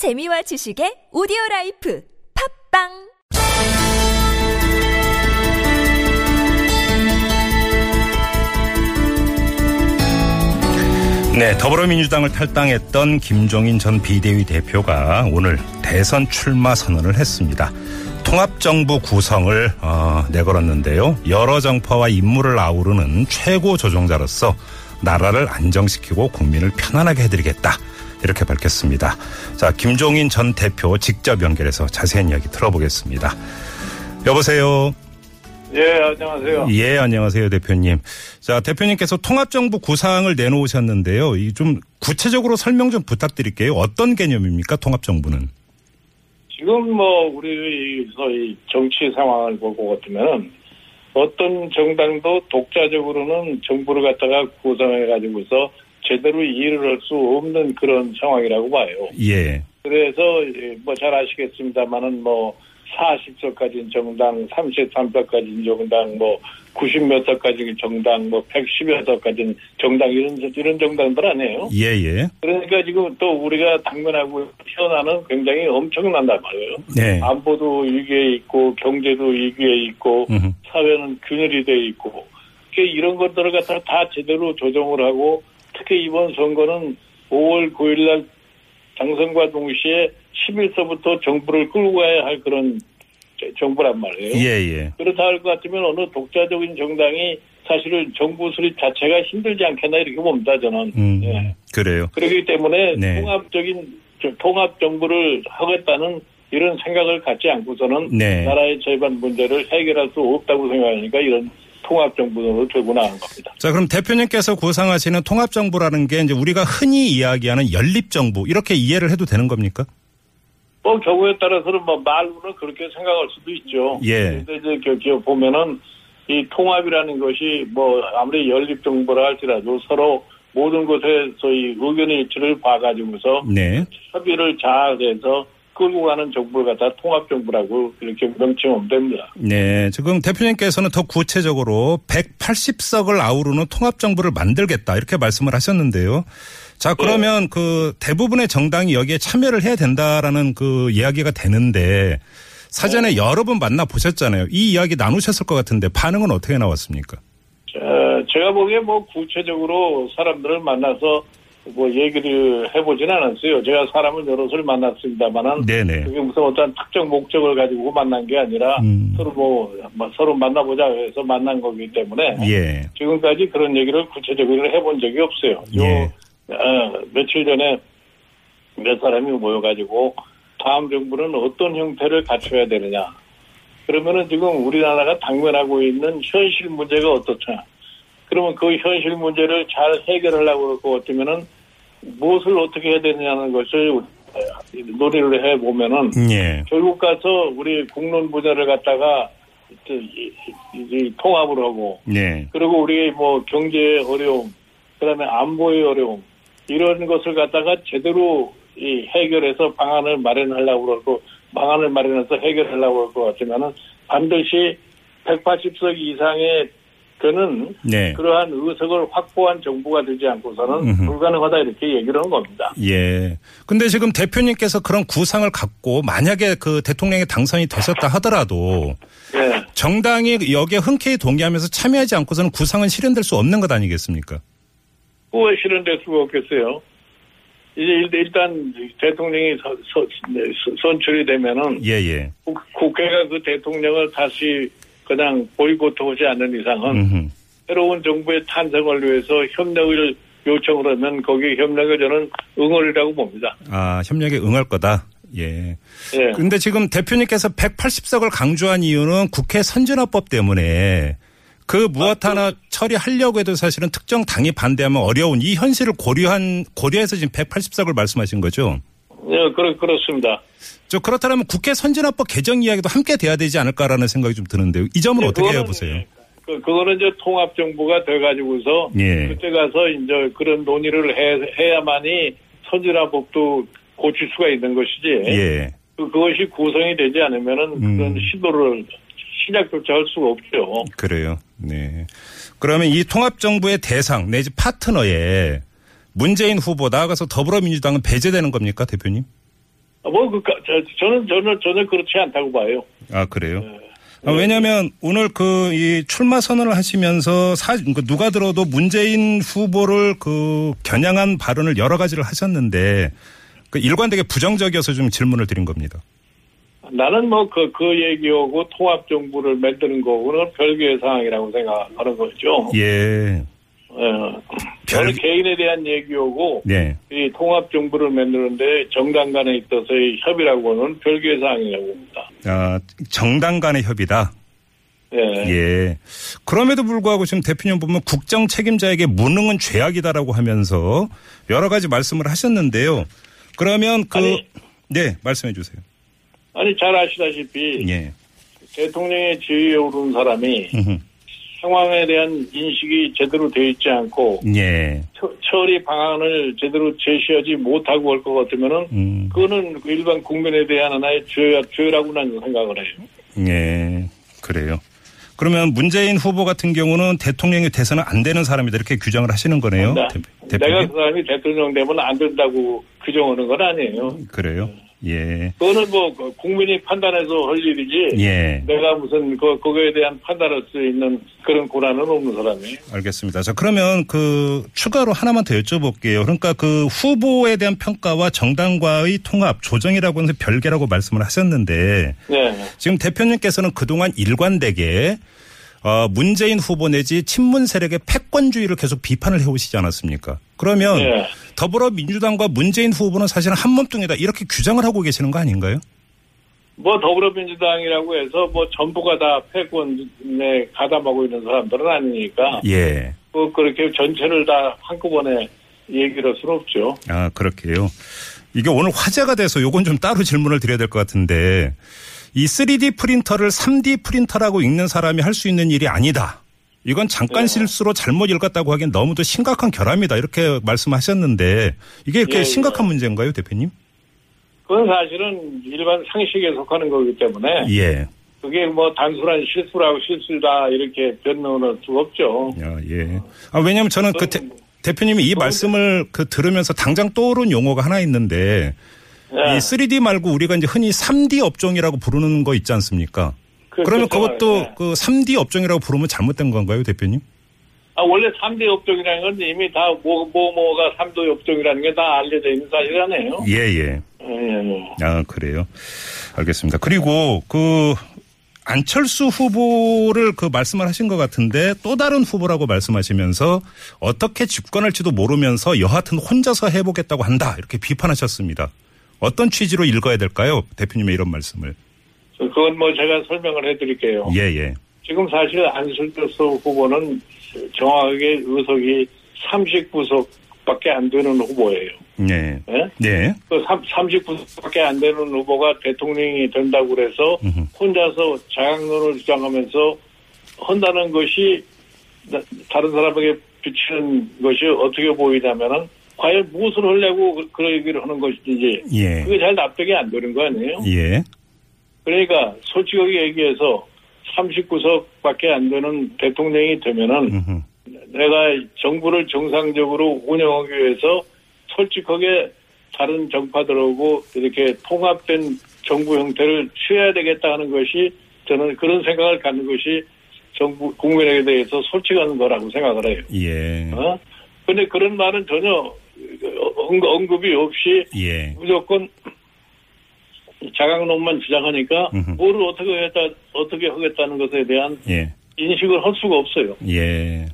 재미와 지식의 오디오 라이프 팟빵 네, 더불어민주당을 탈당했던 김종인 전 비대위 대표가 오늘 대선 출마 선언을 했습니다. 통합정부 구성을 어, 내걸었는데요. 여러 정파와 인물을 아우르는 최고 조종자로서 나라를 안정시키고 국민을 편안하게 해드리겠다. 이렇게 밝혔습니다. 자, 김종인 전 대표 직접 연결해서 자세한 이야기 들어보겠습니다. 여보세요. 예, 안녕하세요. 예, 안녕하세요, 대표님. 자, 대표님께서 통합정부 구상을 내놓으셨는데요. 이 좀 구체적으로 설명 좀 부탁드릴게요. 어떤 개념입니까, 통합정부는? 지금 뭐 우리 소위 정치 상황을 보고 같으면은 어떤 정당도 독자적으로는 정부를 갖다가 구성해 가지고서 제대로 일을 할 수 없는 그런 상황이라고 봐요. 예. 그래서 뭐 잘 아시겠습니다만은 뭐 40석까지는 정당, 33석까지는 정당, 뭐 90몇 석까지는 정당, 뭐 110여 석까지는 정당 이런 이런 정당들 아니에요. 예, 예. 그러니까 지금 또 우리가 당면하고 태어나는 굉장히 엄청난단 말이에요. 네. 안보도 위기에 있고 경제도 위기에 있고 음흠. 사회는 균열이 돼 있고 그러니까 이런 것들을 갖다가 다 제대로 조정을 하고 특히 이번 선거는 5월 9일 날 당선과 동시에 10일서부터 정부를 끌고 가야 할 그런 정부란 말이에요. 예, 예. 그렇다 할 것 같으면 어느 독자적인 정당이 사실은 정부 수립 자체가 힘들지 않겠나 이렇게 봅니다 저는. 음, 예. 그래요. 그렇기 때문에 네. 통합적인 저- 통합 정부를 하겠다는 이런 생각을 갖지 않고서는 네. 나라의 절반 문제를 해결할 수 없다고 생각하니까 이런 통합 정부로 들고 나간 겁니다. 자, 그럼 대표님께서 구상하시는 통합정부라는 게 이제 우리가 흔히 이야기하는 연립정부 이렇게 이해를 해도 되는 겁니까? 뭐 경우에 따라서는 뭐 말로는 그렇게 생각할 수도 있죠. 예. 근데 이제 겨- 겨- 보면은 이 통합이라는 것이 뭐 아무리 연립 정부라 할지라도 서로 모든 것에 소위 의견의 일치를 봐가지고서 네. 협의를 잘 해서 끌고 가는 정부를 갖다 통합 정부라고 이렇게 명칭하면 됩니다. 네. 지금 대표님께서는 더 구체적으로 180석을 아우르는 통합정부를 만들겠다 이렇게 말씀을 하셨는데요. 자, 그러면 그 대부분의 정당이 여기에 참여를 해야 된다라는 그 이야기가 되는데 사전에 여러 번 만나 보셨잖아요. 이 이야기 나누셨을 것 같은데 반응은 어떻게 나왔습니까? 어, 제가 보기에 뭐 구체적으로 사람들을 만나서 뭐 얘기를 해보진 않았어요. 제가 사람을 여럿을 만났습니다만은 네네. 그게 무슨 어떤 특정 목적을 가지고 만난 게 아니라 음. 서로 뭐뭐 서로 만나보자 해서 만난 거기 때문에 예. 지금까지 그런 얘기를 구체적으로 해본 적이 없어요. 요 예. 어, 며칠 전에 몇 사람이 모여가지고 다음 정부는 어떤 형태를 갖춰야 되느냐. 그러면은 지금 우리나라가 당면하고 있는 현실 문제가 어떻냐. 그러면 그 현실 문제를 잘 해결하려고 것 같으면은 무엇을 어떻게 해야 되느냐는 것을 논의를 해 보면은 예. 결국 가서 우리 국론 분야를 갖다가 이- 통합을 하고 네. 그리고 우리 뭐 경제의 어려움, 그다음에 안보의 어려움 이런 것을 갖다가 제대로 이 해결해서 방안을 마련하려고 그러고 방안을 마련해서 해결하려고 할 것 같으면은 반드시 180석 이상의 그는 네. 그러한 의석을 확보한 정부가 되지 않고서는 음흠. 불가능하다 이렇게 얘기를 한 겁니다. 예. 근데 지금 대표님께서 그런 구상을 갖고 만약에 그 대통령이 당선이 되셨다 하더라도 예. 정당이 여기에 흔쾌히 동의하면서 참여하지 않고서는 구상은 실현될 수 없는 것 아니겠습니까? 왜 실현될 수가 없겠어요? 이제 일- 일단 대통령이 서- 서- 네, 서- 선출이 되면은 예, 예. 국- 국회가 그 대통령을 다시 그냥 보이콧하지 않는 이상은. 새로운 정부의 탄생을 위해서 협력을 요청을 하면 거기에 협력을 저는 응원이라고 봅니다. 아, 협력에 응할 거다. 예. 예. 근데 지금 대표님께서 180석을 강조한 이유는 국회 선진화법 때문에 그 무엇 하나 처리하려고 해도 사실은 특정 당이 반대하면 어려운 이 현실을 고려한 고려해서 지금 180석을 말씀하신 거죠. 예, 그렇, 그렇습니다. 저 그렇다면 국회 선진화법 개정 이야기도 함께 돼야 되지 않을까라는 생각이 좀 드는데요. 이 점은 예, 어떻게 그거는, 해보세요? 그, 그거는 이제 통합정부가 돼가지고서 예. 그때 가서 이제 그런 논의를 해, 해야만이 선진화법도 고칠 수가 있는 것이지. 예. 그, 그것이 구성이 되지 않으면은 음. 그런 시도를 시작조차 할 수가 없죠. 그래요. 네. 그러면 이 통합정부의 대상 내지 파트너에 문재인 후보 나아가서 더불어민주당은 배제되는 겁니까, 대표님? 뭐, 그, 저, 저는, 저는, 저는 그렇지 않다고 봐요. 아, 그래요? 네. 아, 왜냐하면 오늘 그 이 출마 선언을 하시면서 사, 그 누가 들어도 문재인 후보를 그 겨냥한 발언을 여러 가지를 하셨는데 그 일관되게 부정적이어서 좀 질문을 드린 겁니다. 나는 뭐, 그, 그 얘기하고 통합 정부를 만드는 거고는 별개의 상황이라고 생각하는 거죠. 예. 어, 별- 개인에 대한 얘기하고, 네. 이 통합 정부를 만드는데 정당 간에 있어서의 협의라고는 별개의 사항이라고 봅니다. 아, 정당 간의 협의다. 예. 예. 그럼에도 불구하고 지금 대표님 보면 국정 책임자에게 무능은 죄악이다라고 하면서 여러 가지 말씀을 하셨는데요. 그러면 그 아니. 네, 말씀해 주세요. 아니, 잘 아시다시피, 예. 대통령의 지위에 오른 사람이. 상황에 대한 인식이 제대로 되어 있지 않고, 예. 처- 처리 방안을 제대로 제시하지 못하고 할 것 같으면은, 음. 그거는 일반 국민에 대한 하나의 죄, 죄라고 나는 생각을 해요. 예. 그래요. 그러면 문재인 후보 같은 경우는 대통령이 돼서는 안 되는 사람이다 이렇게 규정을 하시는 거네요. 나- 대- 내가. 그 사람이 대통령 되면 안 된다고 규정하는 건 아니에요. 그래요. 예. 그거는 뭐 국민이 판단해서 할 일이지. 예. 내가 무슨 그 그거에 대한 판단할 수 있는 그런 권한은 없는 사람이에요. 알겠습니다. 자, 그러면 그 추가로 하나만 더 여쭤볼게요. 그러니까 그 후보에 대한 평가와 정당과의 통합, 조정이라고 하는 별개라고 말씀을 하셨는데 네. 지금 대표님께서는 그동안 일관되게 어, 문재인 후보 내지 친문 세력의 패권주의를 계속 비판을 해오시지 않았습니까? 그러면 네. 더불어민주당과 문재인 후보는 사실은 한 몸뚱이다 이렇게 규정을 하고 계시는 거 아닌가요? 뭐 더불어민주당이라고 해서 뭐 전부가 다 패권에 가담하고 있는 사람들은 아니니까 예. 그 그렇게 전체를 다 한꺼번에 얘기를 할 수는 없죠. 아, 그렇게요. 이게 오늘 화제가 돼서 요건 좀 따로 질문을 드려야 될 것 같은데 이 3D 프린터를 3D 프린터라고 읽는 사람이 할 수 있는 일이 아니다. 이건 잠깐 네. 실수로 잘못 읽었다고 하기엔 너무도 심각한 결함이다. 이렇게 말씀하셨는데 이게 이렇게 예, 심각한 예. 문제인가요, 대표님? 그건 사실은 일반 상식에 속하는 거기 때문에 예. 그게 뭐 단순한 실수라고 실수다 이렇게 변론할 수가 없죠. 야, 예. 아, 왜냐면 저는 그 대, 대표님이 이 말씀을 그 들으면서 당장 떠오른 용어가 하나 있는데 예. 이 3D 말고 우리가 이제 흔히 3D 업종이라고 부르는 거 있지 않습니까? 그- 그러면. 그것도 예. 그 3D 업종이라고 부르면 잘못된 건가요, 대표님? 아, 원래 3대 업종이라는 건 이미 다 뭐, 뭐, 뭐가 3대 업종이라는 게 다 알려져 있는 사실 아니에요? 예, 예. 예, 예. 아, 그래요. 알겠습니다. 그리고 그 안철수 후보를 그 말씀을 하신 것 같은데 또 다른 후보라고 말씀하시면서 어떻게 집권할지도 모르면서 여하튼 혼자서 해보겠다고 한다. 이렇게 비판하셨습니다. 어떤 취지로 읽어야 될까요? 대표님의 이런 말씀을. 그건 뭐 제가 설명을 해드릴게요. 예, 예. 지금 사실 안철수 후보는 정확하게 의석이 39석밖에 안 되는 후보예요. 네. 예? 네. 그 39석밖에 안 되는 후보가 대통령이 된다고 그래서. 혼자서 자강론을 주장하면서 한다는 것이 나- 다른 사람에게 비치는 것이 어떻게 보이냐면은 과연 무엇을 하려고 그- 그런 얘기를 하는 것인지 예. 그게 잘 납득이 안 되는 거 아니에요? 예. 그러니까 솔직하게 얘기해서 39석밖에 안 되는 대통령이 되면은. 내가 정부를 정상적으로 운영하기 위해서 솔직하게 다른 정파들하고 이렇게 통합된 정부 형태를 취해야 되겠다 하는 것이 저는 그런 생각을 갖는 것이 정부 국민에게 대해서 솔직한 거라고 생각을 해요. 예. 어? 근데 그런 말은 전혀 언- 언급이 없이 예. 무조건 자강론만 주장하니까 음흠. 뭐를 어떻게 하겠다 어떻게 하겠다는 것에 대한 예. 인식을 할 수가 없어요. 예.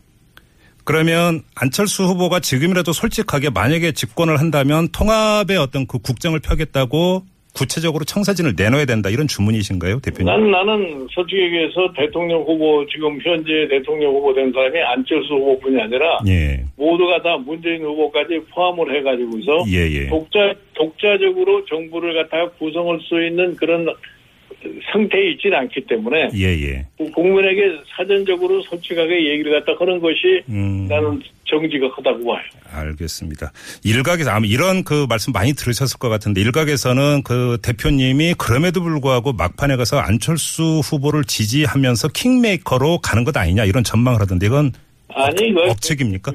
그러면 안철수 후보가 지금이라도 솔직하게 만약에 집권을 한다면 통합의 어떤 그 국정을 펴겠다고 구체적으로 청사진을 내놔야 된다 이런 주문이신가요, 대표님? 난 나는 솔직히 얘기해서 대통령 후보 지금 현재 대통령 후보 된 사람이 안철수 후보뿐이 아니라 예. 모두가 다 문재인 후보까지 포함을 해가지고서 예, 예. 독자 독자적으로 정부를 갖다가 구성할 수 있는 그런 상태에 있지는 않기 때문에 예, 예. 국민에게 사전적으로 솔직하게 얘기를 갖다 하는 것이 음. 나는 정지가 크다고 봐요. 알겠습니다. 일각에서 아마 이런 그 말씀 많이 들으셨을 것 같은데 일각에서는 그 대표님이 그럼에도 불구하고 막판에 가서 안철수 후보를 지지하면서 킹메이커로 가는 것 아니냐 이런 전망을 하던데 이건 아니 이거 억측입니까?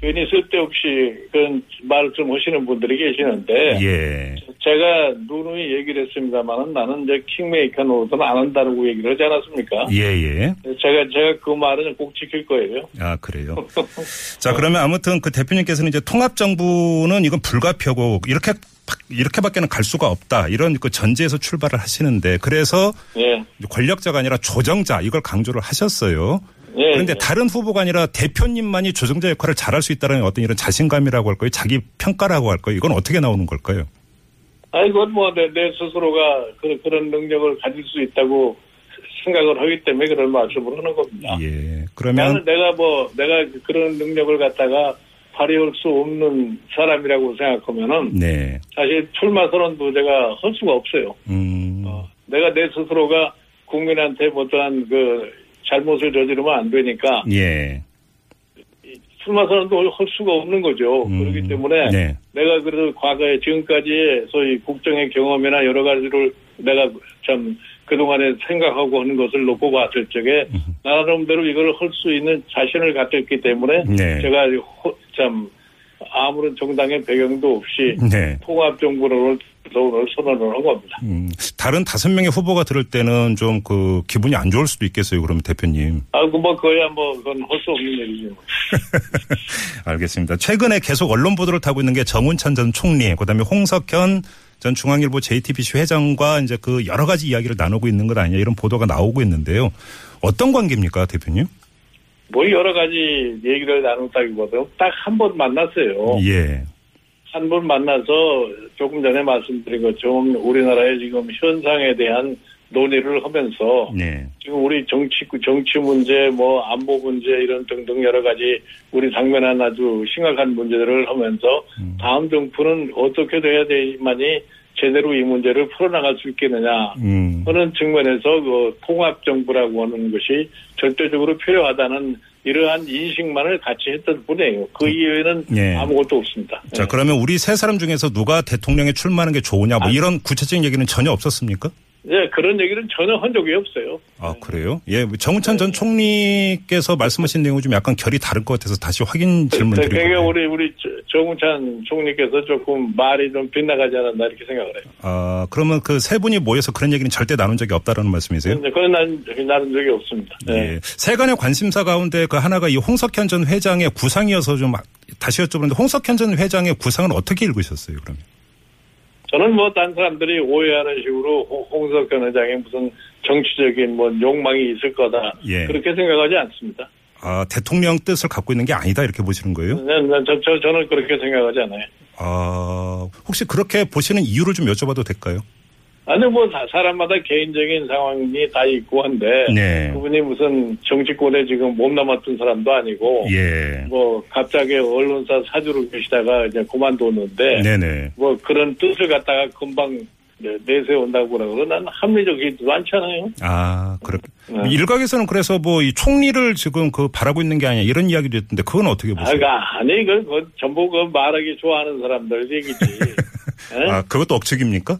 괜히 쓸데없이 그런 말씀 하시는 분들이 계시는데 예. 제가 누누이 얘기를 했습니다만은 나는 이제 킹메이커 노릇은 안 한다고 얘기를 하지 않았습니까? 예, 예. 제가 제가 그 말은 꼭 지킬 거예요. 아, 그래요. 자, 그러면 아무튼 그 대표님께서는 이제 통합 정부는 이건 불가피하고 이렇게 이렇게밖에는 갈 수가 없다. 이런 그 전제에서 출발을 하시는데 그래서 예. 권력자가 아니라 조정자 이걸 강조를 하셨어요. 예. 그런데 예. 다른 후보가 아니라 대표님만이 조정자 역할을 잘할 수 있다는 어떤 이런 자신감이라고 할까요? 자기 평가라고 할까요? 이건 어떻게 나오는 걸까요? 아, 이건 뭐, 내, 내 스스로가 그, 그런 능력을 가질 수 있다고 생각을 하기 때문에 그런 말씀을 하는 겁니다. 예. 나는 그러면 내가 뭐, 내가 그런 능력을 갖다가 발휘할 수 없는 사람이라고 생각하면은 네. 사실 출마 선언도 제가 할 수가 없어요. 음. 어, 내가 내 스스로가 국민한테 어떠한 그 잘못을 저지르면 안 되니까 예. 출마 선언도 할 수가 없는 거죠. 음, 그렇기 때문에 네. 내가 그래서 과거에 지금까지의 소위 국정의 경험이나 여러 가지를 내가 참 그동안에 생각하고 하는 것을 놓고 봤을 적에 나름대로 이걸 할 수 있는 자신을 갖췄기 때문에 네. 제가 호- 참 아무런 정당의 배경도 없이 네. 통합 정부를 오늘 선언을 한 겁니다. 음, 다른 다섯 명의 후보가 들을 때는 좀 그 기분이 안 좋을 수도 있겠어요. 그러면 대표님. 아, 그 뭐, 그야 뭐, 그건 할 수 없는 얘기죠. 알겠습니다. 최근에 계속 언론 보도를 타고 있는 게 정운찬 전 총리, 그다음에 홍석현 전 중앙일보 JTBC 회장과 이제 그 여러 가지 이야기를 나누고 있는 것 아니냐 이런 보도가 나오고 있는데요. 어떤 관계입니까, 대표님? 뭐, 여러 가지 얘기를 나눴다기보다 딱 한 번 만났어요. 예. 한번 만나서 조금 전에 말씀드린 것처럼 우리나라의 지금 현상에 대한 논의를 하면서 네. 지금 우리 정치 정치 문제 뭐 안보 문제 이런 등등 여러 가지 우리 당면한 아주 심각한 문제들을 하면서 다음 정부는 어떻게 돼야 되만이 제대로 이 문제를 풀어나갈 수 있겠느냐 음. 하는 측면에서 그 통합 정부라고 하는 것이 절대적으로 필요하다는 이러한 인식만을 같이 했던 뿐이에요. 그 이외에는 예. 아무것도 없습니다. 자, 예. 그러면 우리 세 사람 중에서 누가 대통령에 출마하는 게 좋으냐, 뭐 이런 구체적인 얘기는 전혀 없었습니까? 예, 그런 얘기는 전혀 한 적이 없어요. 아, 그래요? 예, 정운찬 전 총리께서 말씀하신 내용이 좀 약간 결이 다를 것 같아서 다시 확인 질문 그러니까 드리고. 우리 우리 저- 정우찬 총리께서 조금 말이 좀 빗나가지 않았나 이렇게 생각을 해요. 아, 그러면 그 세 분이 모여서 그런 얘기는 절대 나눈 적이 없다라는 말씀이세요? 근데 그건 난 나눈 적이 없습니다. 예. 예. 세간의 관심사 가운데 그 하나가 이 홍석현 전 회장의 구상이어서 좀 다시 여쭤보는데 홍석현 전 회장의 구상은 어떻게 읽으셨어요, 그러면? 저는 뭐딴 사람들이 오해하는 식으로 홍- 홍석현 회장의 무슨 정치적인 뭐 욕망이 있을 거다 예. 그렇게 생각하지 않습니다. 아, 대통령 뜻을 갖고 있는 게 아니다 이렇게 보시는 거예요? 난, 난 저, 저, 저는 그렇게 생각하지 않아요. 아, 혹시 그렇게 보시는 이유를 좀 여쭤봐도 될까요? 아니 뭐 다- 사람마다 개인적인 상황이 다 있고 한데 네. 그분이 무슨 정치권에 지금 몸담았던 사람도 아니고 예. 뭐 갑자기 언론사 사주로 계시다가 이제 그만뒀는데 네네. 뭐 그런 뜻을 갖다가 금방 내- 내세운다고 그러고 난 합리적이지도 않잖아요. 아, 그렇게. 네. 일각에서는 그래서 뭐 이 총리를 지금 그 바라고 있는 게 아니야 이런 이야기도 했던데 그건 어떻게 아, 보세요? 그 아니 그, 그 전부 그 말하기 좋아하는 사람들 얘기지. 예? 아, 그것도 억측입니까?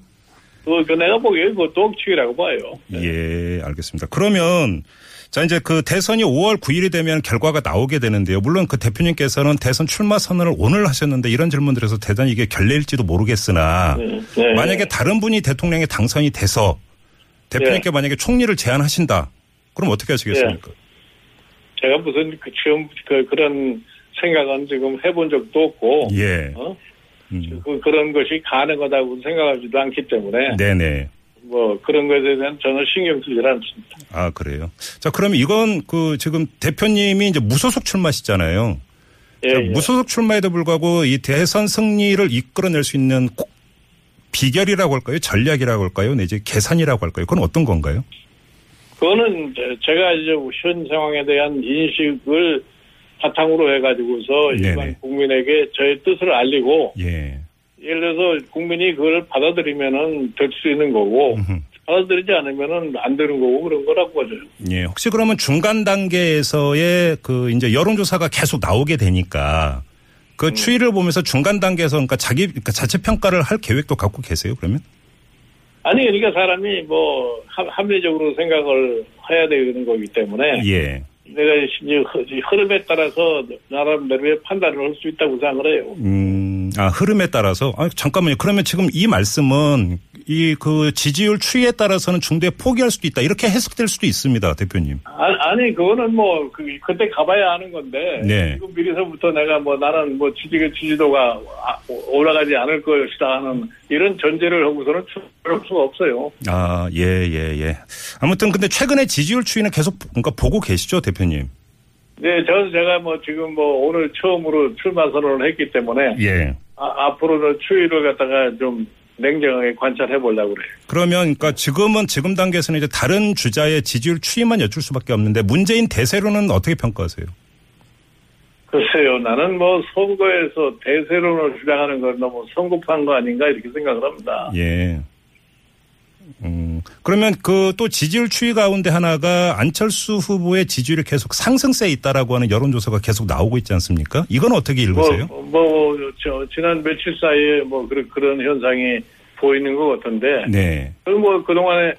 그, 그 내가 보기에 그것도 억측이라고 봐요. 예, 알겠습니다. 그러면 자 이제 그 대선이 5월 9일이 되면 결과가 나오게 되는데요. 물론 그 대표님께서는 대선 출마 선언을 오늘 하셨는데 이런 질문들에서 대단히 이게 결례일지도 모르겠으나 네, 네. 만약에 다른 분이 대통령에 당선이 돼서 대표님께 만약에 총리를 제안하신다. 그럼 어떻게 하시겠습니까? 제가 무슨 그 지금 그, 그런 생각은 지금 해본 적도 없고 예. 어? 음. 그, 그런 것이 가능하다고 생각하지도 않기 때문에 네네. 뭐 그런 것에 대해서는 전혀 신경 쓰지 않습니다. 아, 그래요. 자, 그러면 이건 그 지금 대표님이 이제 무소속 출마시잖아요. 예, 자, 예. 무소속 출마에도 불구하고 이 대선 승리를 이끌어낼 수 있는 꼭 비결이라고 할까요? 전략이라고 할까요? 내지 계산이라고 할까요? 그건 어떤 건가요? 그거는 제- 제가 이제 현 상황에 대한 인식을 바탕으로 해가지고서 네네. 일반 국민에게 저의 뜻을 알리고 예. 예를 들어서 국민이 그걸 받아들이면은 될 수 있는 거고. 받아들이지 않으면은 안 되는 거고 그런 거라고 봐져요. 예. 혹시 그러면 중간 단계에서의 그 이제 여론조사가 계속 나오게 되니까 음. 그 추이를 보면서 중간 단계에서 그러니까 자기 그러니까 자체 평가를 할 계획도 갖고 계세요, 그러면? 아니 그러니까 사람이 뭐 합- 합리적으로 생각을 해야 되는 거기 때문에 예. 내가 이제 흐름에 따라서 나름대로의 판단을 할 수 있다고 생각을 해요. 음, 아, 흐름에 따라서? 아, 잠깐만요. 그러면 지금 이 말씀은 이 그 지지율 추이에 따라서는 중도에 포기할 수도 있다. 이렇게 해석될 수도 있습니다. 대표님. 아, 니 그거는 뭐, 그, 그때 가봐야 아는 건데. 네. 지금 미리서부터 내가 뭐, 나는 뭐, 지지, 지지도가 아, 올라가지 않을 것이다 하는 이런 전제를 하고서는 출할 수가 없어요. 아, 예, 예, 예. 아무튼 근데 최근에 지지율 추이는 계속 그러니까 보고 계시죠, 대표님? 네, 저는 제가 뭐 지금 뭐 오늘 처음으로 출마 선언을 했기 때문에 예. 아, 앞으로는 추이를 갖다가 좀 냉정하게 관찰해 보려고 그래요. 그러면 그러니까 지금은 지금 단계에서는 이제 다른 주자의 지지율 추이만 여쭐 수밖에 없는데 문재인 대세로는 어떻게 평가하세요? 글쎄요, 나는 뭐 선거에서 대세론을 주장하는 건 너무 성급한 거 아닌가 이렇게 생각을 합니다. 예. 음, 그러면 그 또 지지율 추이 가운데 하나가 안철수 후보의 지지율이 계속 상승세에 있다라고 하는 여론조사가 계속 나오고 있지 않습니까? 이건 어떻게 읽으세요? 뭐, 뭐, 저, 지난 며칠 사이에 뭐 그런, 그런 현상이 보이는 것 같은데. 네. 뭐 그동안에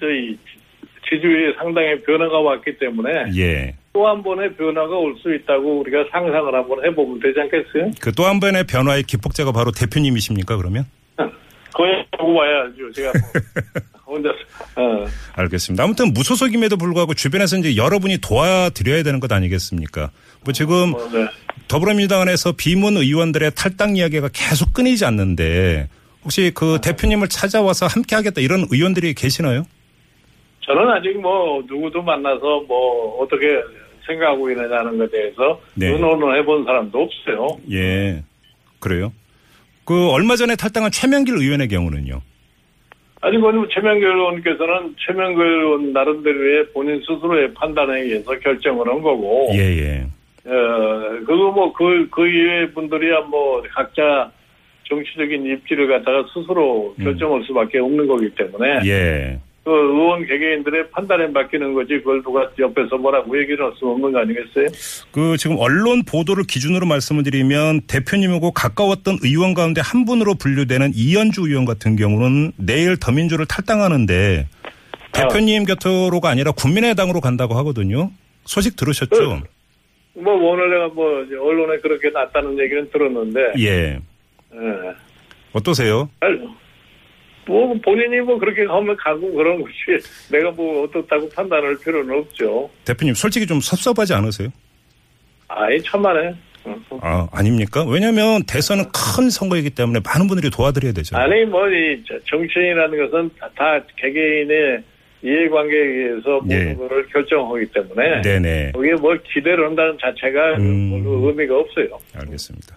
저희 지지율이 상당히 변화가 왔기 때문에. 예. 또 한 번의 변화가 올 수 있다고 우리가 상상을 한번 해보면 되지 않겠어요? 그 또 한 번의 변화의 기폭제가 바로 대표님이십니까, 그러면? 거기 보고 와야죠. 제가 뭐 혼자서. 어. 알겠습니다. 아무튼 무소속임에도 불구하고 주변에서 이제 여러분이 도와드려야 되는 것 아니겠습니까? 뭐 지금 어, 네. 더불어민주당 안에서 비문 의원들의 탈당 이야기가 계속 끊이지 않는데 혹시 그 대표님을 찾아와서 함께 하겠다 이런 의원들이 계시나요? 저는 아직 뭐 누구도 만나서 뭐 어떻게 생각하고 있느냐는 것에 대해서 네. 의논을 해본 사람도 없어요. 예. 그래요? 그 얼마 전에 탈당한 최명길 의원의 경우는요. 아니, 그 최명길 의원께서는 최명길 의원 나름대로의 본인 스스로의 판단에 의해서 결정을 한 거고. 예, 예. 어, 그거 뭐, 그, 그 이외의 분들이야 뭐, 각자 정치적인 입지를 갖다가 스스로 결정할 수밖에 없는 거기 때문에. 음. 예. 그 의원 개개인들의 판단에 맡기는 거지, 그걸 누가 옆에서 뭐라고 얘기를 할 수 없는 거 아니겠어요? 그 지금 언론 보도를 기준으로 말씀을 드리면 대표님하고 가까웠던 의원 가운데 한 분으로 분류되는 이현주 의원 같은 경우는 내일 더민주를 탈당하는데 대표님 곁으로가 아니라 국민의당으로 간다고 하거든요. 소식 들으셨죠? 뭐, 오늘 내가 뭐, 언론에 그렇게 났다는 얘기는 들었는데. 예. 예. 어떠세요? 아니, 뭐 본인이 뭐 그렇게 하면 가고 그런 것이 내가 뭐 어떻다고 판단할 필요는 없죠. 대표님 솔직히 좀 섭섭하지 않으세요? 아이 천만에. 아, 아닙니까? 왜냐면 대선은 큰 선거이기 때문에 많은 분들이 도와드려야 되잖아요. 아니 뭐 이 정치인이라는 것은 다, 다 개개인의 이해관계에 의해서 모든 예. 것을 결정하기 때문에 네네. 거기에 뭘 기대를 한다는 자체가 음. 별로 의미가 없어요. 알겠습니다.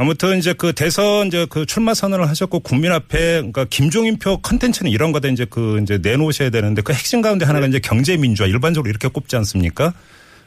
아무튼 이제 그 대선 이제 그 출마 선언을 하셨고 국민 앞에 그러니까 김종인표 컨텐츠는 이런 거다 이제 그 이제 내놓으셔야 되는데 그 핵심 가운데 하나가 이제 경제 민주화 일반적으로 이렇게 꼽지 않습니까?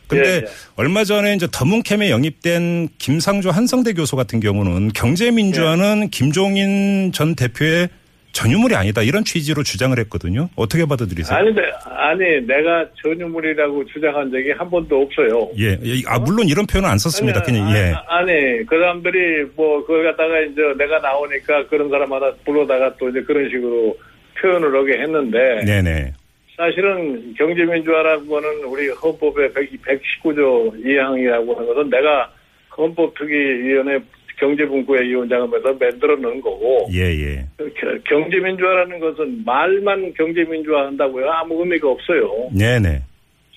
근데 예, 예. 얼마 전에 이제 더문캠에 영입된 김상조 한성대 교수 같은 경우는 경제 민주화는 김종인 전 대표의 전유물이 아니다 이런 취지로 주장을 했거든요. 어떻게 받아들이세요? 아니, 내, 아니 내가 전유물이라고 주장한 적이 한 번도 없어요. 예, 예. 아 물론 이런 표현은 안 썼습니다. 아니, 그냥 예. 아, 아니, 그 사람들이 뭐, 그걸 갖다가 이제 내가 나오니까 그런 사람 하나 불러다가 또 이제 그런 식으로 표현을 하게 했는데. 네네. 사실은 경제민주화라고 하는 우리 헌법의 119조 2항이라고 하는 것은 내가 헌법특위위원회 경제분구의 위원장을 해서 만들어 놓은 거고. 예, 예. 겨- 경제민주화라는 것은 말만 경제민주화 한다고요. 아무 의미가 없어요. 네네.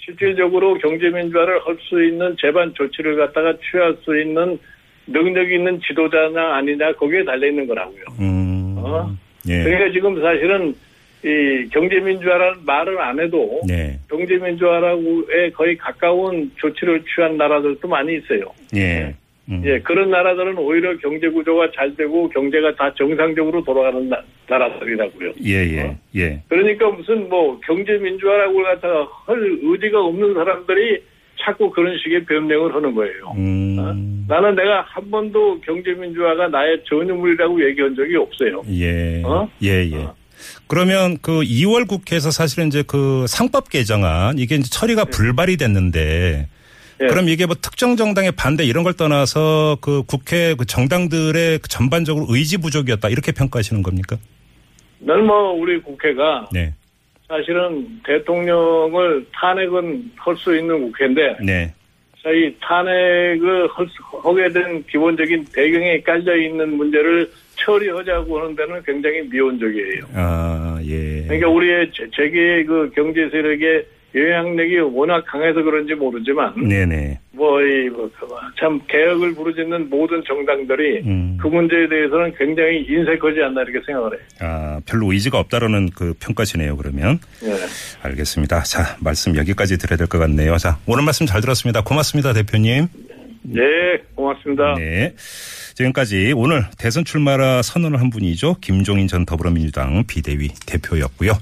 실질적으로 경제민주화를 할 수 있는 제반 조치를 갖다가 취할 수 있는 능력이 있는 지도자냐 아니냐 거기에 달려 있는 거라고요. 음. 어? 예. 그러니까 지금 사실은 이 경제민주화라는 말을 안 해도 네. 경제민주화라고에 거의 가까운 조치를 취한 나라들도 많이 있어요. 예. 음. 예, 그런 나라들은 오히려 경제 구조가 잘 되고 경제가 다 정상적으로 돌아가는 나, 나라들이라고요. 예, 예, 예. 그러니까 무슨 뭐 경제 민주화라고 갖다가 할 의지가 없는 사람들이 자꾸 그런 식의 변명을 하는 거예요. 음. 어? 나는 내가 한 번도 경제 민주화가 나의 전유물이라고 얘기한 적이 없어요. 예. 어? 예, 예. 그러면 그 2월 국회에서 사실은 이제 그 상법 개정안 이게 이제 처리가 불발이 됐는데 예. 그럼 이게 뭐 특정 정당의 반대 이런 걸 떠나서 그 국회 그 정당들의 그 전반적으로 의지 부족이었다 이렇게 평가하시는 겁니까? 나는 뭐 우리 국회가 네. 사실은 대통령을 탄핵은 할 수 있는 국회인데 네. 저희 탄핵을 하게 된 기본적인 배경에 깔려 있는 문제를 처리하자고 하는 데는 굉장히 미온적이에요. 아, 예. 그러니까 우리의 제- 재계의 그 경제 세력의 영향력이 워낙 강해서 그런지 모르지만 네네. 뭐이참 개혁을 부르짖는 모든 정당들이 음. 그 문제에 대해서는 굉장히 인색하지 않나 이렇게 생각을 해요. 아, 별로 의지가 없다라는 그 평가시네요, 그러면. 예. 알겠습니다. 자, 말씀 여기까지 드려야 될 것 같네요. 자, 오늘 말씀 잘 들었습니다. 고맙습니다, 대표님. 네, 고맙습니다. 네. 지금까지 오늘 대선 출마라 선언을 한 분이죠. 김종인 전 더불어민주당 비대위 대표였고요.